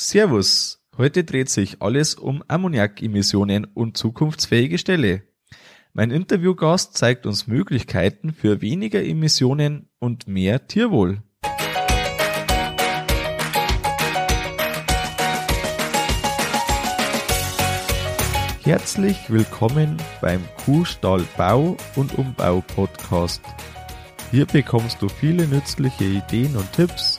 Servus. Heute dreht sich alles um Ammoniakemissionen und zukunftsfähige Ställe. Mein Interviewgast zeigt uns Möglichkeiten für weniger Emissionen und mehr Tierwohl. Herzlich willkommen beim Kuhstall Bau und Umbau Podcast. Hier bekommst du viele nützliche Ideen und Tipps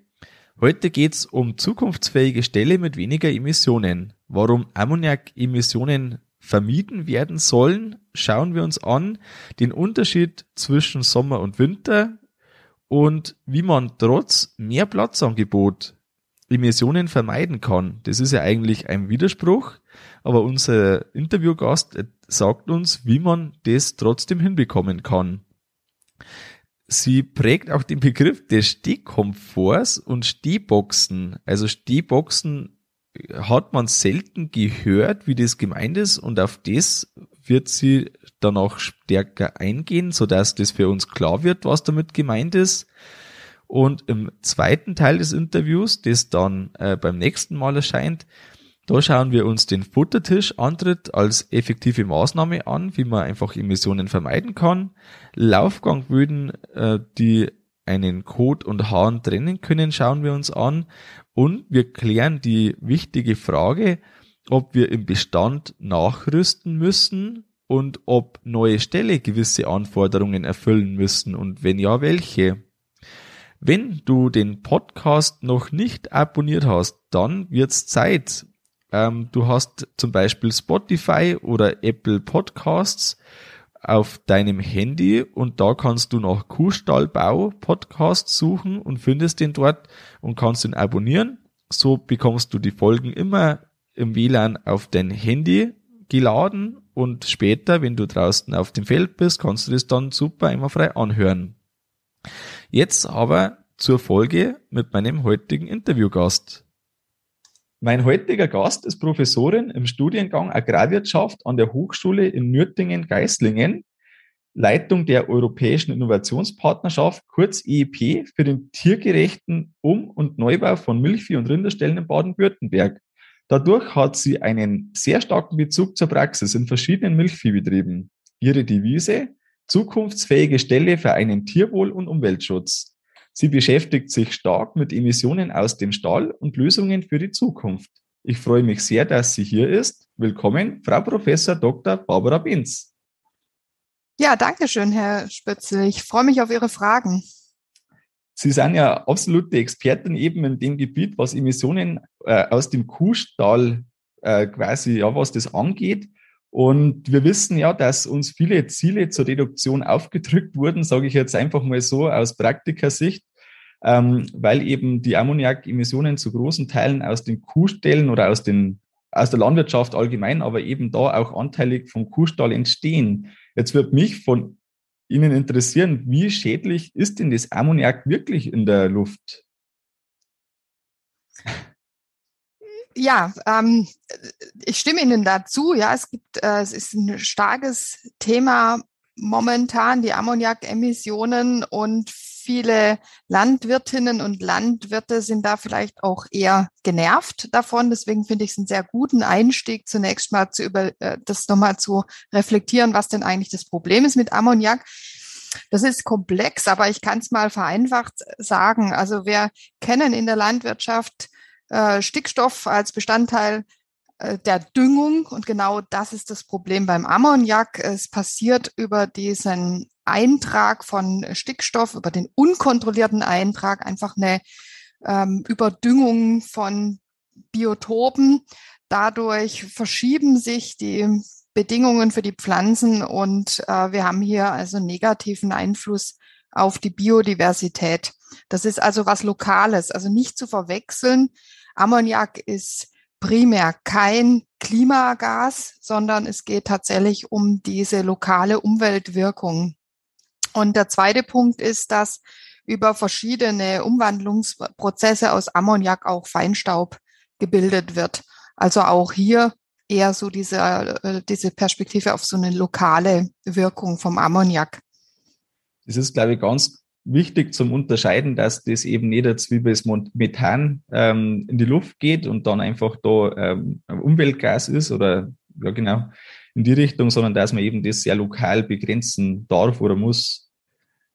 Heute geht's um zukunftsfähige Ställe mit weniger Emissionen. Warum Ammoniak-Emissionen vermieden werden sollen, schauen wir uns an. Den Unterschied zwischen Sommer und Winter und wie man trotz mehr Platzangebot Emissionen vermeiden kann. Das ist ja eigentlich ein Widerspruch, aber unser Interviewgast sagt uns, wie man das trotzdem hinbekommen kann. Sie prägt auch den Begriff des Stehkomforts und Stehboxen. Also Stehboxen hat man selten gehört, wie das gemeint ist und auf das wird sie dann auch stärker eingehen, so dass das für uns klar wird, was damit gemeint ist. Und im zweiten Teil des Interviews, das dann äh, beim nächsten Mal erscheint, da schauen wir uns den Futtertischantritt als effektive Maßnahme an, wie man einfach Emissionen vermeiden kann. Laufgangböden, äh, die einen Kot und Hahn trennen können, schauen wir uns an. Und wir klären die wichtige Frage, ob wir im Bestand nachrüsten müssen und ob neue Ställe gewisse Anforderungen erfüllen müssen und wenn ja, welche. Wenn du den Podcast noch nicht abonniert hast, dann wird's Zeit. Ähm, du hast zum Beispiel Spotify oder Apple Podcasts auf deinem Handy und da kannst du nach Kuhstallbau Podcast suchen und findest den dort und kannst ihn abonnieren. So bekommst du die Folgen immer im WLAN auf dein Handy geladen und später, wenn du draußen auf dem Feld bist, kannst du das dann super immer frei anhören. Jetzt aber zur Folge mit meinem heutigen Interviewgast. Mein heutiger Gast ist Professorin im Studiengang Agrarwirtschaft an der Hochschule in Nürtingen-Geislingen, Leitung der Europäischen Innovationspartnerschaft, kurz EIP, für den tiergerechten Um- und Neubau von Milchvieh- und Rinderstellen in Baden-Württemberg. Dadurch hat sie einen sehr starken Bezug zur Praxis in verschiedenen Milchviehbetrieben. Ihre Devise, zukunftsfähige Stelle für einen Tierwohl- und Umweltschutz. Sie beschäftigt sich stark mit Emissionen aus dem Stall und Lösungen für die Zukunft. Ich freue mich sehr, dass sie hier ist. Willkommen, Frau Professor Dr. Barbara Binz. Ja, danke schön, Herr Spötzl. Ich freue mich auf Ihre Fragen. Sie sind ja absolute Expertin eben in dem Gebiet, was Emissionen äh, aus dem Kuhstall äh, quasi, ja, was das angeht. Und wir wissen ja, dass uns viele Ziele zur Reduktion aufgedrückt wurden, sage ich jetzt einfach mal so aus Praktikersicht, ähm, weil eben die Ammoniakemissionen zu großen Teilen aus den Kuhställen oder aus, den, aus der Landwirtschaft allgemein, aber eben da auch anteilig vom Kuhstall entstehen. Jetzt wird mich von Ihnen interessieren, wie schädlich ist denn das Ammoniak wirklich in der Luft? Ja, ähm, ich stimme Ihnen dazu. Ja, es gibt, äh, es ist ein starkes Thema momentan, die Ammoniakemissionen und viele Landwirtinnen und Landwirte sind da vielleicht auch eher genervt davon. Deswegen finde ich es einen sehr guten Einstieg, zunächst mal zu über, äh, das nochmal zu reflektieren, was denn eigentlich das Problem ist mit Ammoniak. Das ist komplex, aber ich kann es mal vereinfacht sagen. Also wir kennen in der Landwirtschaft äh, Stickstoff als Bestandteil äh, der Düngung. Und genau das ist das Problem beim Ammoniak. Es passiert über diesen Eintrag von Stickstoff, über den unkontrollierten Eintrag, einfach eine ähm, Überdüngung von Biotopen. Dadurch verschieben sich die Bedingungen für die Pflanzen und äh, wir haben hier also negativen Einfluss auf die Biodiversität. Das ist also was Lokales, also nicht zu verwechseln Ammoniak ist primär kein Klimagas, sondern es geht tatsächlich um diese lokale Umweltwirkung. Und der zweite Punkt ist, dass über verschiedene Umwandlungsprozesse aus Ammoniak auch Feinstaub gebildet wird. Also auch hier eher so diese, äh, diese Perspektive auf so eine lokale Wirkung vom Ammoniak. Das ist, glaube ich, ganz wichtig zum Unterscheiden, dass das eben nicht jetzt wie das Methan ähm, in die Luft geht und dann einfach da ähm, Umweltgas ist oder ja genau in die Richtung, sondern dass man eben das sehr lokal begrenzen darf oder muss.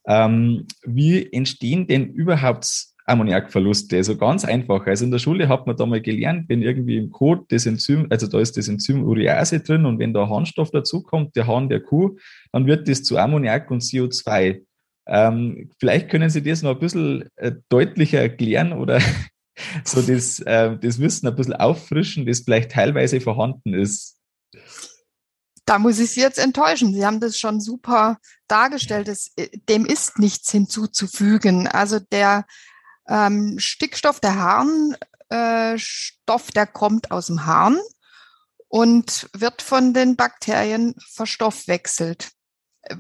Ähm, wie entstehen denn überhaupt Ammoniakverluste? Also ganz einfach. Also in der Schule hat man da mal gelernt, wenn irgendwie im Kot das Enzym, also da ist das Enzym Urease drin und wenn da Harnstoff dazukommt, der Hahn der Kuh, dann wird das zu Ammoniak und CO2. Ähm, vielleicht können Sie das noch ein bisschen äh, deutlicher erklären oder so das, äh, das Wissen ein bisschen auffrischen, das vielleicht teilweise vorhanden ist. Da muss ich Sie jetzt enttäuschen. Sie haben das schon super dargestellt. Das, äh, dem ist nichts hinzuzufügen. Also der ähm, Stickstoff, der Harnstoff, äh, der kommt aus dem Harn und wird von den Bakterien verstoffwechselt.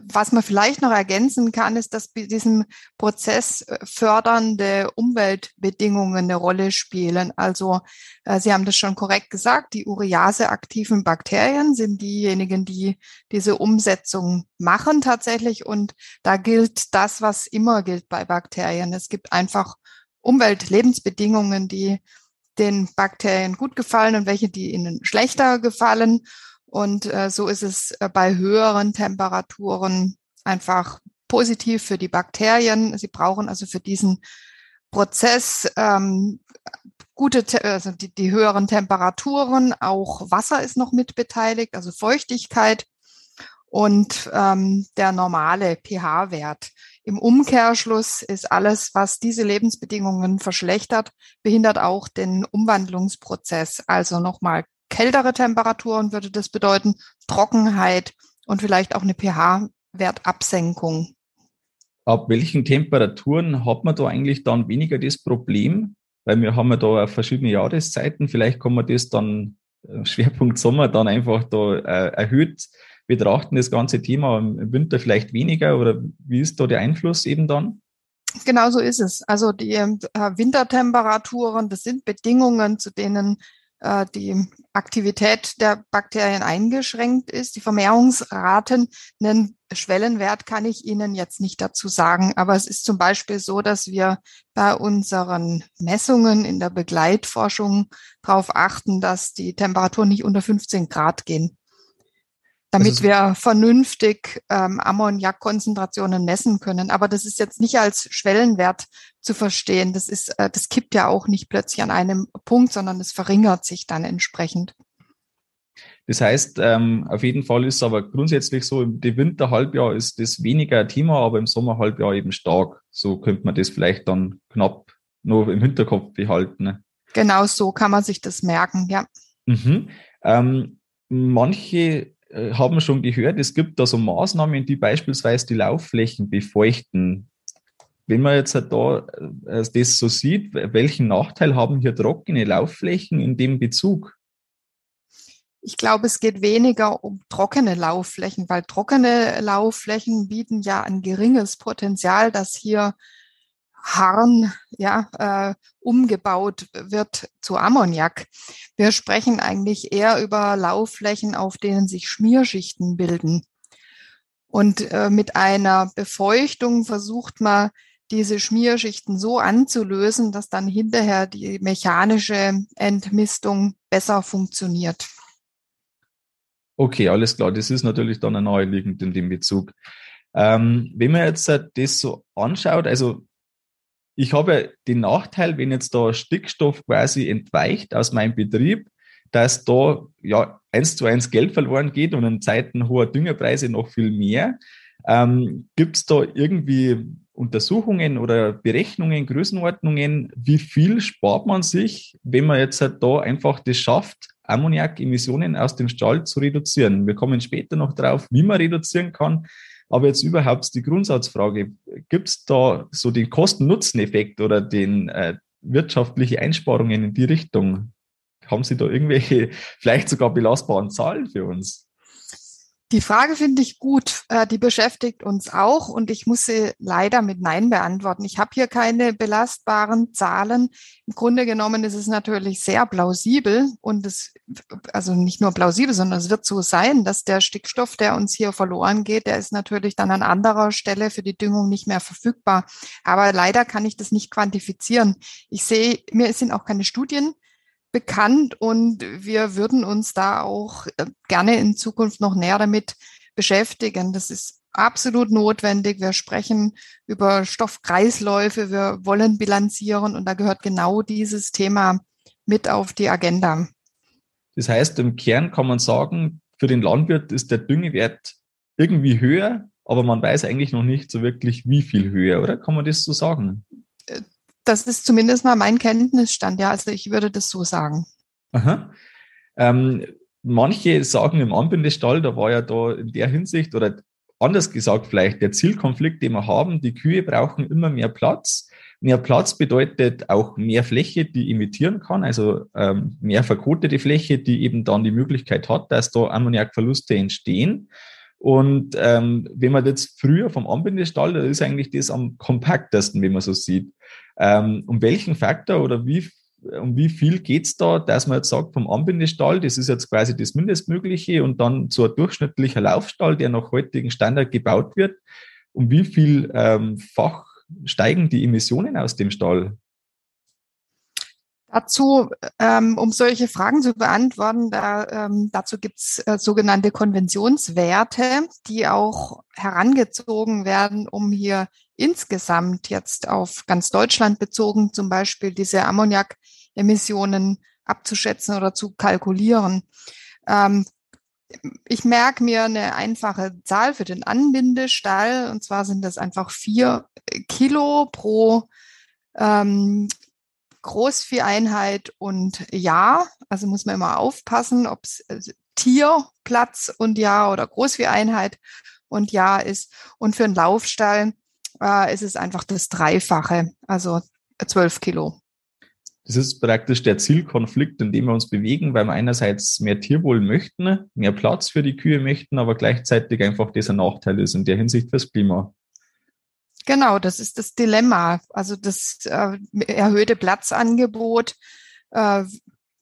Was man vielleicht noch ergänzen kann, ist, dass bei diesem Prozess äh, fördernde Umweltbedingungen eine Rolle spielen. Also äh, Sie haben das schon korrekt gesagt, die Urease-aktiven Bakterien sind diejenigen, die diese Umsetzung machen tatsächlich. Und da gilt das, was immer gilt bei Bakterien. Es gibt einfach Umweltlebensbedingungen, die den Bakterien gut gefallen und welche, die ihnen schlechter gefallen. Und äh, so ist es äh, bei höheren Temperaturen einfach positiv für die Bakterien. Sie brauchen also für diesen Prozess ähm, gute, also die, die höheren Temperaturen. Auch Wasser ist noch mit beteiligt, also Feuchtigkeit und ähm, der normale pH-Wert. Im Umkehrschluss ist alles, was diese Lebensbedingungen verschlechtert, behindert auch den Umwandlungsprozess. Also nochmal kältere Temperaturen würde das bedeuten, Trockenheit und vielleicht auch eine pH-Wertabsenkung. Ab welchen Temperaturen hat man da eigentlich dann weniger das Problem? Weil wir haben ja da verschiedene Jahreszeiten. Vielleicht kann man das dann äh, Schwerpunkt Sommer dann einfach da äh, erhöht betrachten, das ganze Thema im Winter vielleicht weniger oder wie ist da der Einfluss eben dann? Genau so ist es. Also die äh, Wintertemperaturen, das sind Bedingungen, zu denen äh, die Aktivität der Bakterien eingeschränkt ist. Die Vermehrungsraten, einen Schwellenwert kann ich Ihnen jetzt nicht dazu sagen, aber es ist zum Beispiel so, dass wir bei unseren Messungen in der Begleitforschung darauf achten, dass die Temperaturen nicht unter 15 Grad gehen damit also, wir vernünftig ähm, Ammoniakkonzentrationen messen können. Aber das ist jetzt nicht als Schwellenwert zu verstehen. Das ist, äh, das kippt ja auch nicht plötzlich an einem Punkt, sondern es verringert sich dann entsprechend. Das heißt, ähm, auf jeden Fall ist es aber grundsätzlich so, im Winterhalbjahr ist das weniger ein Thema, aber im Sommerhalbjahr eben stark. So könnte man das vielleicht dann knapp nur im Hinterkopf behalten. Ne? Genau so kann man sich das merken, ja. Mhm. Ähm, manche äh, haben schon gehört, es gibt da so Maßnahmen, die beispielsweise die Laufflächen befeuchten. Wenn man jetzt da äh, das so sieht, welchen Nachteil haben hier trockene Laufflächen in dem Bezug? Ich glaube, es geht weniger um trockene Laufflächen, weil trockene Laufflächen bieten ja ein geringes Potenzial, dass hier Harn ja, äh, umgebaut wird zu Ammoniak. Wir sprechen eigentlich eher über Laufflächen, auf denen sich Schmierschichten bilden. Und äh, mit einer Befeuchtung versucht man, diese Schmierschichten so anzulösen, dass dann hinterher die mechanische Entmistung besser funktioniert. Okay, alles klar. Das ist natürlich dann naheliegend in dem Bezug. Ähm, wenn man jetzt das so anschaut, also ich habe den Nachteil, wenn jetzt da Stickstoff quasi entweicht aus meinem Betrieb, dass da ja eins zu eins Geld verloren geht und in Zeiten hoher Düngerpreise noch viel mehr. Ähm, Gibt es da irgendwie Untersuchungen oder Berechnungen, Größenordnungen, wie viel spart man sich, wenn man jetzt halt da einfach das schafft, Ammoniakemissionen aus dem Stall zu reduzieren? Wir kommen später noch drauf, wie man reduzieren kann. Aber jetzt überhaupt die Grundsatzfrage, gibt es da so den Kosten-Nutzen-Effekt oder den äh, wirtschaftliche Einsparungen in die Richtung? Haben Sie da irgendwelche, vielleicht sogar belastbaren Zahlen für uns? Die Frage finde ich gut. Äh, die beschäftigt uns auch und ich muss sie leider mit Nein beantworten. Ich habe hier keine belastbaren Zahlen. Im Grunde genommen ist es natürlich sehr plausibel und es, also nicht nur plausibel, sondern es wird so sein, dass der Stickstoff, der uns hier verloren geht, der ist natürlich dann an anderer Stelle für die Düngung nicht mehr verfügbar. Aber leider kann ich das nicht quantifizieren. Ich sehe, mir sind auch keine Studien bekannt und wir würden uns da auch äh, gerne in Zukunft noch näher damit beschäftigen. Das ist absolut notwendig. Wir sprechen über Stoffkreisläufe, wir wollen bilanzieren und da gehört genau dieses Thema mit auf die Agenda. Das heißt, im Kern kann man sagen, für den Landwirt ist der Düngewert irgendwie höher, aber man weiß eigentlich noch nicht so wirklich, wie viel höher, oder? Kann man das so sagen? Das ist zumindest mal mein Kenntnisstand, ja. Also ich würde das so sagen. Aha. Ähm, manche sagen im Anbindestall, da war ja da in der Hinsicht oder anders gesagt vielleicht der Zielkonflikt, den wir haben, die Kühe brauchen immer mehr Platz. Mehr Platz bedeutet auch mehr Fläche, die emittieren kann, also ähm, mehr verkotete Fläche, die eben dann die Möglichkeit hat, dass da Ammoniakverluste entstehen. Und ähm, wenn man jetzt früher vom Anbindestall, da ist eigentlich das am kompaktesten, wenn man so sieht. Ähm, um welchen Faktor oder wie, um wie viel geht's da, dass man jetzt sagt, vom Anbindestall, das ist jetzt quasi das Mindestmögliche und dann so ein durchschnittlicher Laufstall, der nach heutigen Standard gebaut wird, um wie viel ähm, Fach steigen die Emissionen aus dem Stall? Dazu, ähm, um solche Fragen zu beantworten, da, ähm, dazu gibt's äh, sogenannte Konventionswerte, die auch herangezogen werden, um hier insgesamt jetzt auf ganz Deutschland bezogen zum Beispiel diese Ammoniakemissionen abzuschätzen oder zu kalkulieren. Ähm, ich merke mir eine einfache Zahl für den Anbindestall und zwar sind das einfach vier Kilo pro ähm, Großvieheinheit und Jahr. Also muss man immer aufpassen, ob es also Tierplatz und Jahr oder Großvieheinheit und Jahr ist. Und für einen Laufstall äh, ist es einfach das Dreifache, also zwölf Kilo. Das ist praktisch der Zielkonflikt, in dem wir uns bewegen, weil wir einerseits mehr Tierwohl möchten, mehr Platz für die Kühe möchten, aber gleichzeitig einfach dieser Nachteil ist in der Hinsicht fürs Klima. Genau, das ist das Dilemma. Also das äh, erhöhte Platzangebot äh,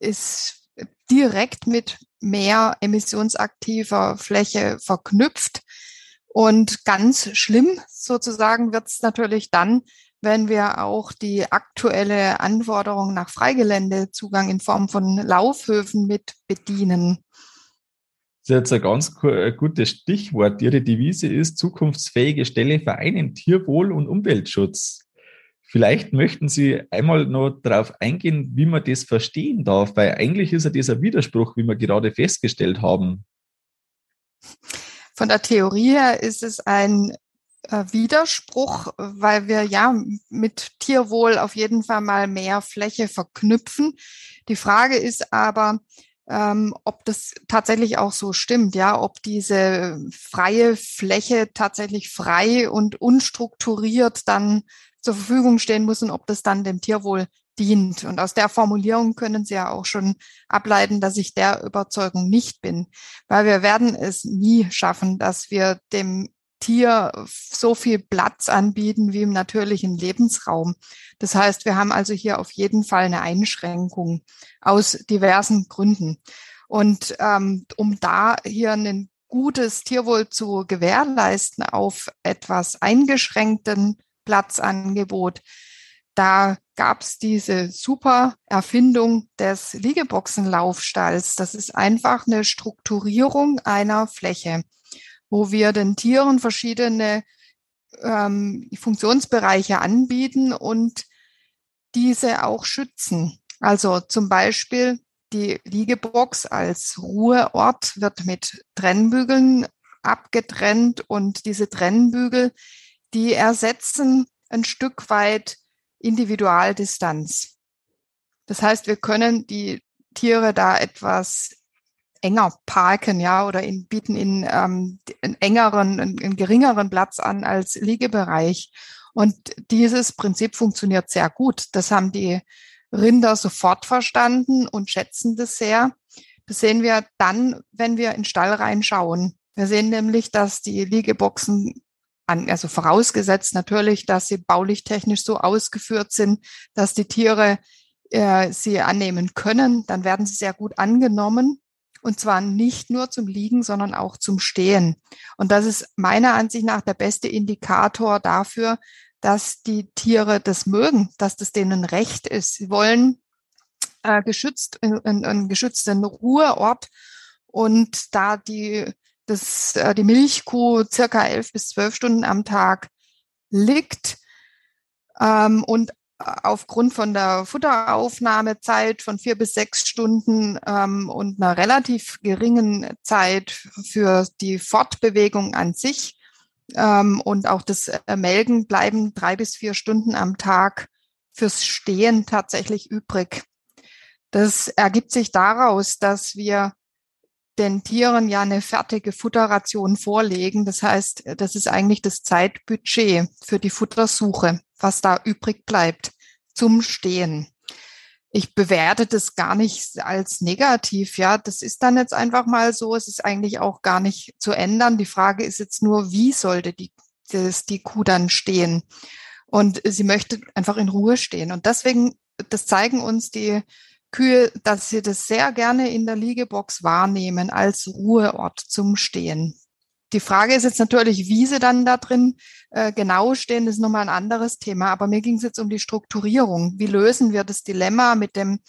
ist direkt mit mehr emissionsaktiver Fläche verknüpft. Und ganz schlimm sozusagen wird es natürlich dann, wenn wir auch die aktuelle Anforderung nach Freigeländezugang in Form von Laufhöfen mit bedienen. Das ist jetzt ein ganz gutes Stichwort. Ihre Devise ist zukunftsfähige Stelle vereinen Tierwohl und Umweltschutz. Vielleicht möchten Sie einmal noch darauf eingehen, wie man das verstehen darf, weil eigentlich ist ja dieser Widerspruch, wie wir gerade festgestellt haben. Von der Theorie her ist es ein äh, Widerspruch, weil wir ja mit Tierwohl auf jeden Fall mal mehr Fläche verknüpfen. Die Frage ist aber, ähm, ob das tatsächlich auch so stimmt, ja, ob diese freie Fläche tatsächlich frei und unstrukturiert dann zur Verfügung stehen muss und ob das dann dem Tierwohl dient. Und aus der Formulierung können Sie ja auch schon ableiten, dass ich der Überzeugung nicht bin, weil wir werden es nie schaffen, dass wir dem Tier so viel Platz anbieten wie im natürlichen Lebensraum. Das heißt, wir haben also hier auf jeden Fall eine Einschränkung aus diversen Gründen. Und ähm, um da hier ein gutes Tierwohl zu gewährleisten auf etwas eingeschränkten Platzangebot, da gab es diese super Erfindung des Liegeboxenlaufstalls. Das ist einfach eine Strukturierung einer Fläche, wo wir den Tieren verschiedene ähm, Funktionsbereiche anbieten und diese auch schützen. Also zum Beispiel die Liegebox als Ruheort wird mit Trennbügeln abgetrennt und diese Trennbügel, die ersetzen ein Stück weit Individualdistanz. Das heißt, wir können die Tiere da etwas enger parken, ja, oder in, bieten ihnen ähm, einen engeren, einen, einen geringeren Platz an als Liegebereich. Und dieses Prinzip funktioniert sehr gut. Das haben die Rinder sofort verstanden und schätzen das sehr. Das sehen wir dann, wenn wir in Stall reinschauen. Wir sehen nämlich, dass die Liegeboxen an, also vorausgesetzt natürlich, dass sie baulich technisch so ausgeführt sind, dass die Tiere äh, sie annehmen können, dann werden sie sehr gut angenommen. Und zwar nicht nur zum Liegen, sondern auch zum Stehen. Und das ist meiner Ansicht nach der beste Indikator dafür, dass die Tiere das mögen, dass das denen recht ist. Sie wollen äh, geschützt, einen, einen geschützten Ruheort. Und da die, das, äh, die Milchkuh circa elf bis zwölf Stunden am Tag liegt ähm, und aufgrund von der Futteraufnahmezeit von vier bis sechs Stunden ähm, und einer relativ geringen Zeit für die Fortbewegung an sich ähm, und auch das äh, Melken bleiben drei bis vier Stunden am Tag fürs Stehen tatsächlich übrig. Das ergibt sich daraus, dass wir den Tieren ja eine fertige Futterration vorlegen. Das heißt, das ist eigentlich das Zeitbudget für die Futtersuche, was da übrig bleibt zum Stehen. Ich bewerte das gar nicht als negativ. Ja, das ist dann jetzt einfach mal so. Es ist eigentlich auch gar nicht zu ändern. Die Frage ist jetzt nur, wie sollte die, das, die Kuh dann stehen? Und sie möchte einfach in Ruhe stehen. Und deswegen, das zeigen uns die Kühe, dass sie das sehr gerne in der Liegebox wahrnehmen als Ruheort zum Stehen. Die Frage ist jetzt natürlich, wie sie dann da drin äh, genau stehen, ist nochmal ein anderes Thema. Aber mir ging es jetzt um die Strukturierung. Wie lösen wir das Dilemma mit dem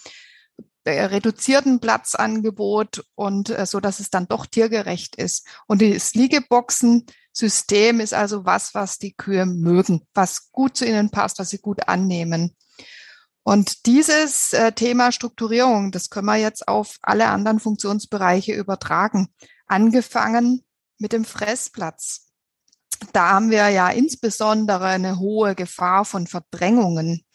äh, reduzierten Platzangebot und äh, so, dass es dann doch tiergerecht ist. Und das Liegeboxen-System ist also was, was die Kühe mögen, was gut zu ihnen passt, was sie gut annehmen. Und dieses äh, Thema Strukturierung, das können wir jetzt auf alle anderen Funktionsbereiche übertragen. Angefangen mit dem Fressplatz. Da haben wir ja insbesondere eine hohe Gefahr von Verdrängungen.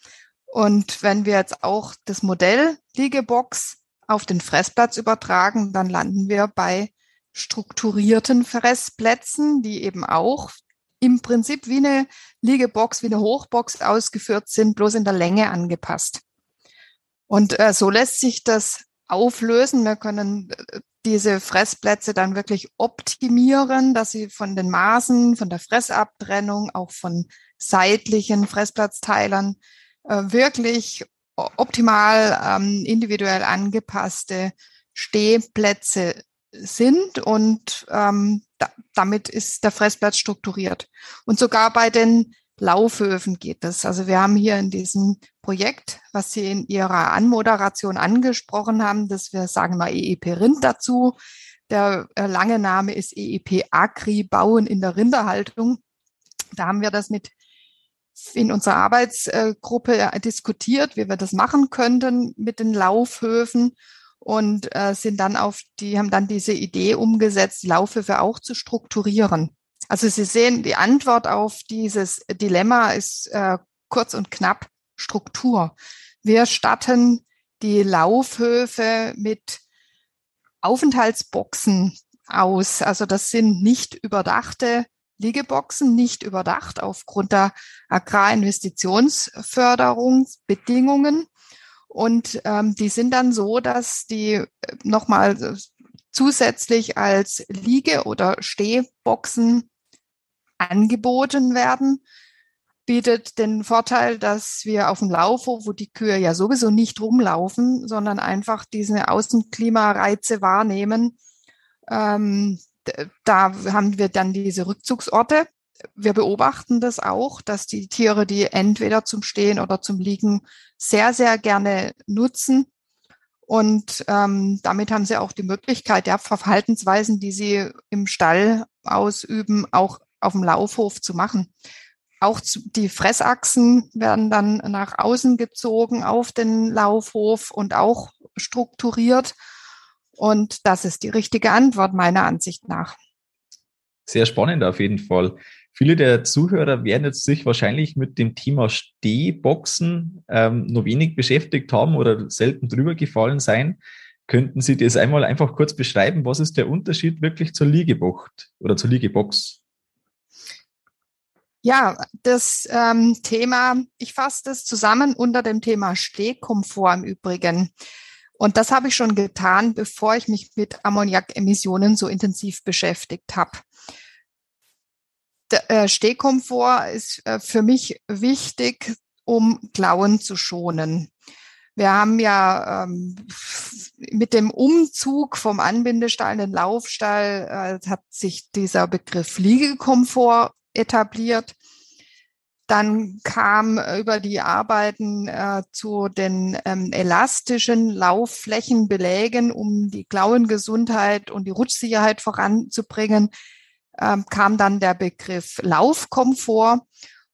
Und wenn wir jetzt auch das Modell Liegebox auf den Fressplatz übertragen, dann landen wir bei strukturierten Fressplätzen, die eben auch im Prinzip wie eine Liegebox, wie eine Hochbox ausgeführt sind, bloß in der Länge angepasst. Und äh, so lässt sich das auflösen. Wir können äh, diese Fressplätze dann wirklich optimieren, dass sie von den Maßen, von der Fressabtrennung, auch von seitlichen Fressplatzteilern äh, wirklich optimal ähm, individuell angepasste Stehplätze sind und ähm, da, damit ist der Fressplatz strukturiert. Und sogar bei den Laufhöfen geht das. Also wir haben hier in diesem Projekt, was Sie in Ihrer Anmoderation angesprochen haben, dass wir sagen mal EEP Rind dazu. Der äh, lange Name ist EEP Agri Bauen in der Rinderhaltung. Da haben wir das mit in unserer Arbeitsgruppe diskutiert, wie wir das machen könnten mit den Laufhöfen und äh, sind dann auf die, haben dann diese Idee umgesetzt, Laufhöfe auch zu strukturieren. Also Sie sehen, die Antwort auf dieses Dilemma ist äh, kurz und knapp Struktur. Wir statten die Laufhöfe mit Aufenthaltsboxen aus. Also das sind nicht überdachte Liegeboxen, nicht überdacht aufgrund der Agrarinvestitionsförderungsbedingungen, und ähm, die sind dann so, dass die äh, nochmal zusätzlich als Liege- oder Stehboxen angeboten werden. Bietet den Vorteil, dass wir auf dem Laufhof, wo die Kühe ja sowieso nicht rumlaufen, sondern einfach diese Außenklimareize wahrnehmen, ähm, da haben wir dann diese Rückzugsorte wir beobachten das auch, dass die Tiere die entweder zum Stehen oder zum Liegen sehr, sehr gerne nutzen. Und ähm, damit haben sie auch die Möglichkeit, ja, Verhaltensweisen, die sie im Stall ausüben, auch auf dem Laufhof zu machen. Auch die Fressachsen werden dann nach außen gezogen auf den Laufhof und auch strukturiert. Und das ist die richtige Antwort meiner Ansicht nach. Sehr spannend auf jeden Fall. Viele der Zuhörer werden jetzt sich wahrscheinlich mit dem Thema Stehboxen ähm, nur wenig beschäftigt haben oder selten drüber gefallen sein. Könnten Sie das einmal einfach kurz beschreiben? Was ist der Unterschied wirklich zur Liegebocht oder zur Liegebox? Ja, das ähm, Thema, ich fasse das zusammen unter dem Thema Stehkomfort im Übrigen. Und das habe ich schon getan, bevor ich mich mit Ammoniakemissionen so intensiv beschäftigt habe. Der äh, Stehkomfort ist äh, für mich wichtig, um Klauen zu schonen. Wir haben ja ähm, mit dem Umzug vom Anbindestall in den Laufstall äh, hat sich dieser Begriff Liegekomfort etabliert. Dann kam äh, über die Arbeiten äh, zu den ähm, elastischen Laufflächenbelägen, um die Klauengesundheit und die Rutschsicherheit voranzubringen, ähm, kam dann der Begriff Laufkomfort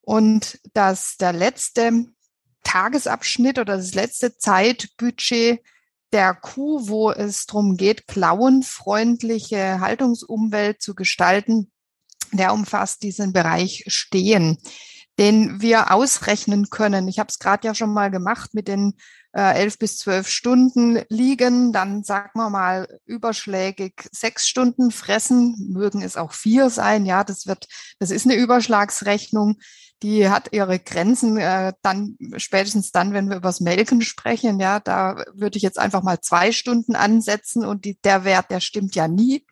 und dass der letzte Tagesabschnitt oder das letzte Zeitbudget der Kuh, wo es darum geht, klauenfreundliche Haltungsumwelt zu gestalten, der umfasst diesen Bereich Stehen den wir ausrechnen können. Ich habe es gerade ja schon mal gemacht mit den äh, elf bis zwölf Stunden liegen, dann sagen wir mal überschlägig sechs Stunden fressen, mögen es auch vier sein. Ja, das wird, das ist eine Überschlagsrechnung. Die hat ihre Grenzen äh, dann spätestens dann, wenn wir übers Melken sprechen. Ja, da würde ich jetzt einfach mal zwei Stunden ansetzen und die, der Wert, der stimmt ja nie.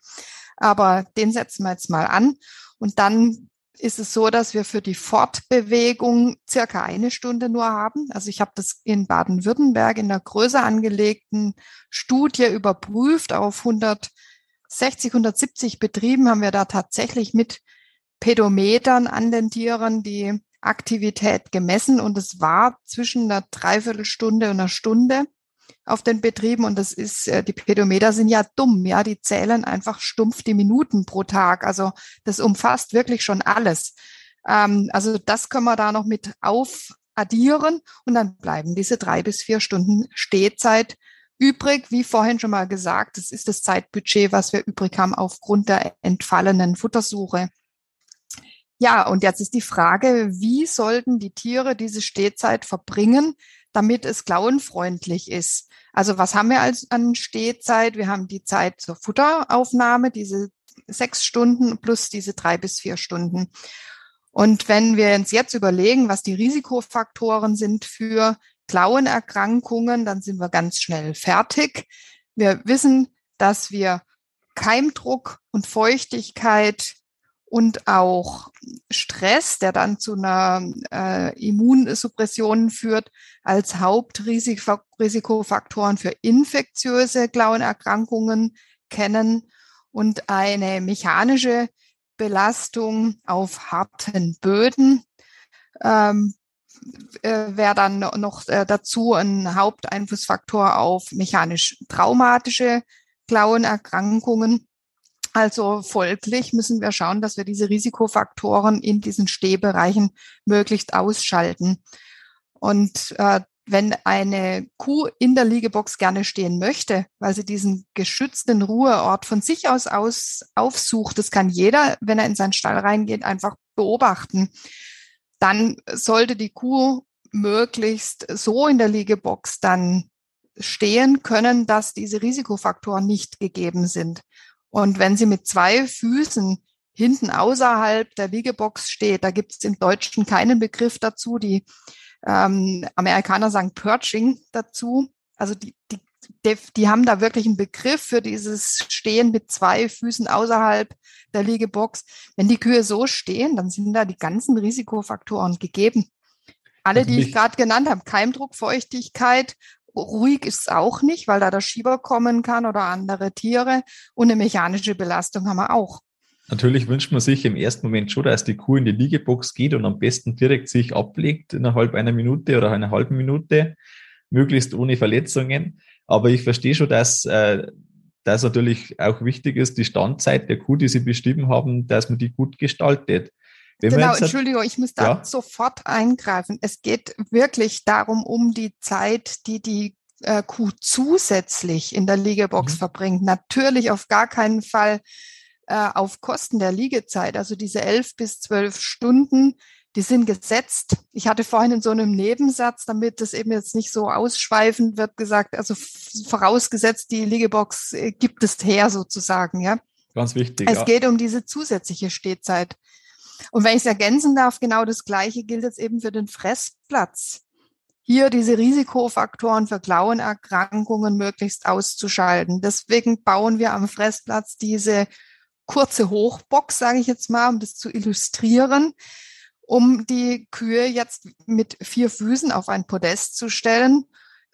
Aber den setzen wir jetzt mal an. Und dann ist es so, dass wir für die Fortbewegung circa eine Stunde nur haben. Also ich habe das in Baden-Württemberg in einer größer angelegten Studie überprüft. Auf 160, 170 Betrieben haben wir da tatsächlich mit Pedometern an den Tieren die Aktivität gemessen und es war zwischen einer Dreiviertelstunde und einer Stunde auf den Betrieben und das ist, äh, die Pedometer sind ja dumm, ja, die zählen einfach stumpf die Minuten pro Tag. Also das umfasst wirklich schon alles. Ähm, also das können wir da noch mit aufaddieren und dann bleiben diese drei bis vier Stunden Stehzeit übrig. Wie vorhin schon mal gesagt, das ist das Zeitbudget, was wir übrig haben aufgrund der entfallenen Futtersuche. Ja, und jetzt ist die Frage, wie sollten die Tiere diese Stehzeit verbringen, damit es klauenfreundlich ist? Also was haben wir als an Stehzeit? Wir haben die Zeit zur Futteraufnahme, diese sechs Stunden plus diese drei bis vier Stunden. Und wenn wir uns jetzt überlegen, was die Risikofaktoren sind für Klauenerkrankungen, dann sind wir ganz schnell fertig. Wir wissen, dass wir Keimdruck und Feuchtigkeit und auch Stress, der dann zu einer äh, Immunsuppression führt, als Hauptrisikofaktoren für infektiöse Klauenerkrankungen kennen und eine mechanische Belastung auf harten Böden ähm, äh, wäre dann noch äh, dazu ein Haupteinflussfaktor auf mechanisch traumatische Klauenerkrankungen. Also folglich müssen wir schauen, dass wir diese Risikofaktoren in diesen Stehbereichen möglichst ausschalten. Und äh, wenn eine Kuh in der Liegebox gerne stehen möchte, weil sie diesen geschützten Ruheort von sich aus, aus aufsucht, das kann jeder, wenn er in seinen Stall reingeht, einfach beobachten, dann sollte die Kuh möglichst so in der Liegebox dann stehen können, dass diese Risikofaktoren nicht gegeben sind. Und wenn sie mit zwei Füßen hinten außerhalb der Wiegebox steht, da gibt es im Deutschen keinen Begriff dazu. Die ähm, Amerikaner sagen Perching dazu. Also die, die, die, die haben da wirklich einen Begriff für dieses Stehen mit zwei Füßen außerhalb der Liegebox. Wenn die Kühe so stehen, dann sind da die ganzen Risikofaktoren gegeben. Alle, also die ich gerade genannt habe, Keimdruck, Feuchtigkeit, ruhig ist es auch nicht, weil da der Schieber kommen kann oder andere Tiere. Und eine mechanische Belastung haben wir auch. Natürlich wünscht man sich im ersten Moment schon, dass die Kuh in die Liegebox geht und am besten direkt sich ablegt innerhalb einer Minute oder einer halben Minute, möglichst ohne Verletzungen. Aber ich verstehe schon, dass äh, das natürlich auch wichtig ist, die Standzeit der Kuh, die Sie beschrieben haben, dass man die gut gestaltet. Wenn genau, Entschuldigung, ich muss da ja? sofort eingreifen. Es geht wirklich darum, um die Zeit, die die äh, Kuh zusätzlich in der Liegebox mhm. verbringt. Natürlich auf gar keinen Fall äh, auf Kosten der Liegezeit. Also diese elf bis zwölf Stunden, die sind gesetzt. Ich hatte vorhin in so einem Nebensatz, damit das eben jetzt nicht so ausschweifend wird, gesagt, also vorausgesetzt, die Liegebox äh, gibt es her sozusagen, ja. Ganz wichtig. Es ja. geht um diese zusätzliche Stehzeit. Und wenn ich es ergänzen darf, genau das Gleiche gilt jetzt eben für den Fressplatz. Hier diese Risikofaktoren für Klauenerkrankungen möglichst auszuschalten. Deswegen bauen wir am Fressplatz diese kurze Hochbox, sage ich jetzt mal, um das zu illustrieren, um die Kühe jetzt mit vier Füßen auf ein Podest zu stellen,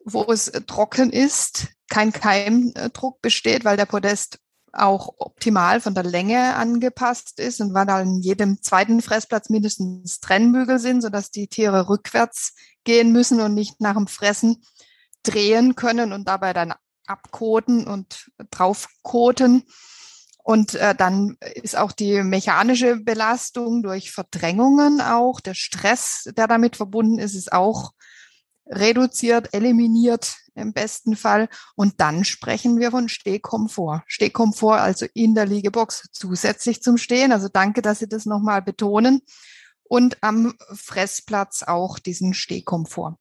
wo es trocken ist, kein Keimdruck besteht, weil der Podest auch optimal von der Länge angepasst ist und weil an jedem zweiten Fressplatz mindestens Trennbügel sind, sodass die Tiere rückwärts gehen müssen und nicht nach dem Fressen drehen können und dabei dann abkoten und draufkoten. Und äh, dann ist auch die mechanische Belastung durch Verdrängungen auch, der Stress, der damit verbunden ist, ist auch reduziert, eliminiert im besten Fall. Und dann sprechen wir von Stehkomfort. Stehkomfort also in der Liegebox zusätzlich zum Stehen. Also danke, dass Sie das nochmal betonen. Und am Fressplatz auch diesen Stehkomfort.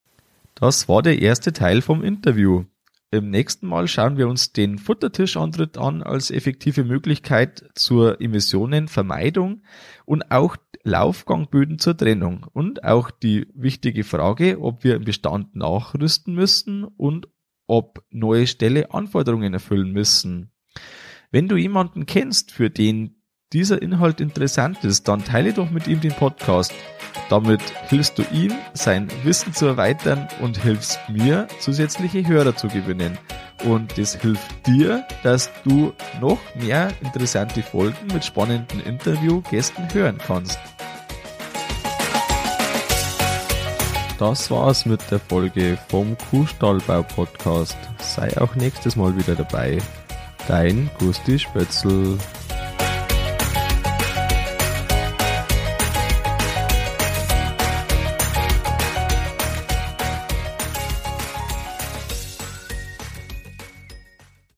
Das war der erste Teil vom Interview. Im nächsten Mal schauen wir uns den Futtertischantritt an als effektive Möglichkeit zur Emissionenvermeidung und auch Laufgangböden zur Trennung und auch die wichtige Frage, ob wir im Bestand nachrüsten müssen und ob neue Ställe Anforderungen erfüllen müssen. Wenn du jemanden kennst, für den dieser Inhalt interessant ist, dann teile doch mit ihm den Podcast. Damit hilfst du ihm, sein Wissen zu erweitern und hilfst mir, zusätzliche Hörer zu gewinnen. Und das hilft dir, dass du noch mehr interessante Folgen mit spannenden Interviewgästen hören kannst. Das war's mit der Folge vom Kuhstallbau Podcast. Sei auch nächstes Mal wieder dabei. Dein Gusti Spötzl.